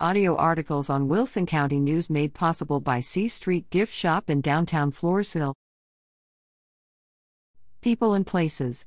Audio articles on Wilson County News made possible by C Street Gift Shop in downtown Floresville. People and Places